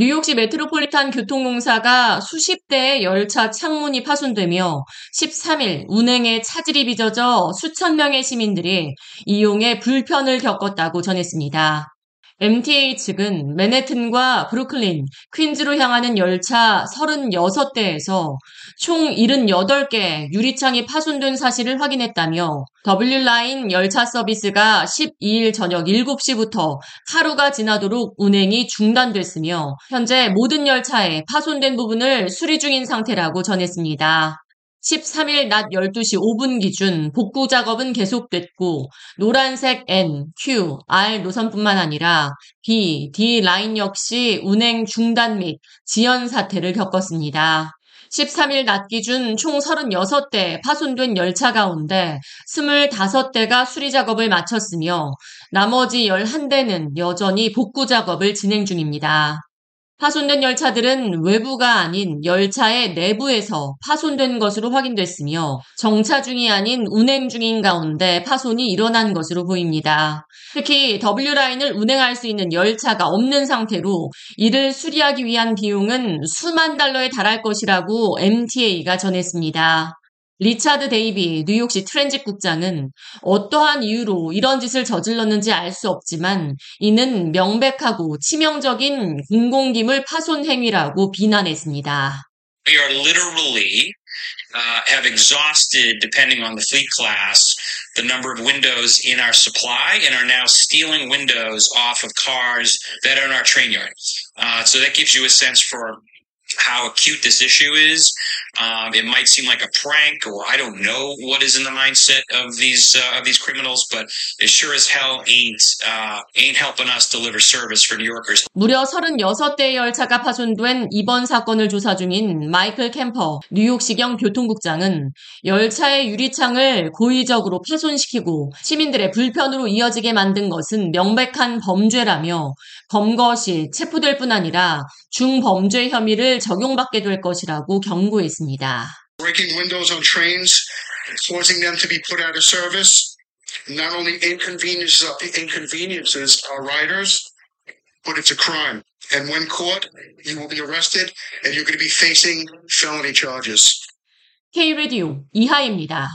뉴욕시 메트로폴리탄 교통공사가 수십 대의 열차 창문이 파손되며 13일 운행에 차질이 빚어져 수천 명의 시민들이 이용에 불편을 겪었다고 전했습니다. MTA 측은 맨해튼과 브루클린, 퀸즈로 향하는 열차 36대에서 총 78개 유리창이 파손된 사실을 확인했다며 W라인 열차 서비스가 12일 저녁 7시부터 하루가 지나도록 운행이 중단됐으며 현재 모든 열차에 파손된 부분을 수리 중인 상태라고 전했습니다. 13일 낮 12시 5분 기준 복구 작업은 계속됐고 노란색 N, Q, R 노선뿐만 아니라 B, D 라인 역시 운행 중단 및 지연 사태를 겪었습니다. 13일 낮 기준 총 36대 파손된 열차 가운데 25대가 수리 작업을 마쳤으며 나머지 11대는 여전히 복구 작업을 진행 중입니다. 파손된 열차들은 외부가 아닌 열차의 내부에서 파손된 것으로 확인됐으며 정차 중이 아닌 운행 중인 가운데 파손이 일어난 것으로 보입니다. 특히 W라인을 운행할 수 있는 열차가 없는 상태로 이를 수리하기 위한 비용은 수만 달러에 달할 것이라고 MTA가 전했습니다. 리차드 데이비 뉴욕시 트랜짓 국장은 어떠한 이유로 이런 짓을 저질렀는지 알 수 없지만 이는 명백하고 치명적인 공공기물 파손 행위라고 비난했습니다. We are literally uh, have exhausted, depending on the fleet class, the number of windows in our supply and are now stealing windows off of cars that are in our train yard. Uh, so that gives you a sense for how acute this issue is. Um, it might seem like a prank, or I don't know what is in the mindset of these uh, of these criminals, but it sure as hell ain't uh, ain't helping us deliver service for New Yorkers. 무려 36대의 열차가 파손된 이번 사건을 조사 중인 마이클 캠퍼 뉴욕시경 교통국장은 열차의 유리창을 고의적으로 파손시키고 시민들의 불편으로 이어지게 만든 것은 명백한 범죄라며 검거 시 체포될 뿐 아니라 중범죄 혐의를 적용받게 될 것이라고 경고했습니다. Breaking windows on trains, causing them to be put out of service, not only inconveniences, inconveniences our riders, but it's a crime. And when caught, you will be arrested and you're going to be facing felony charges. K-Radio 이하입니다.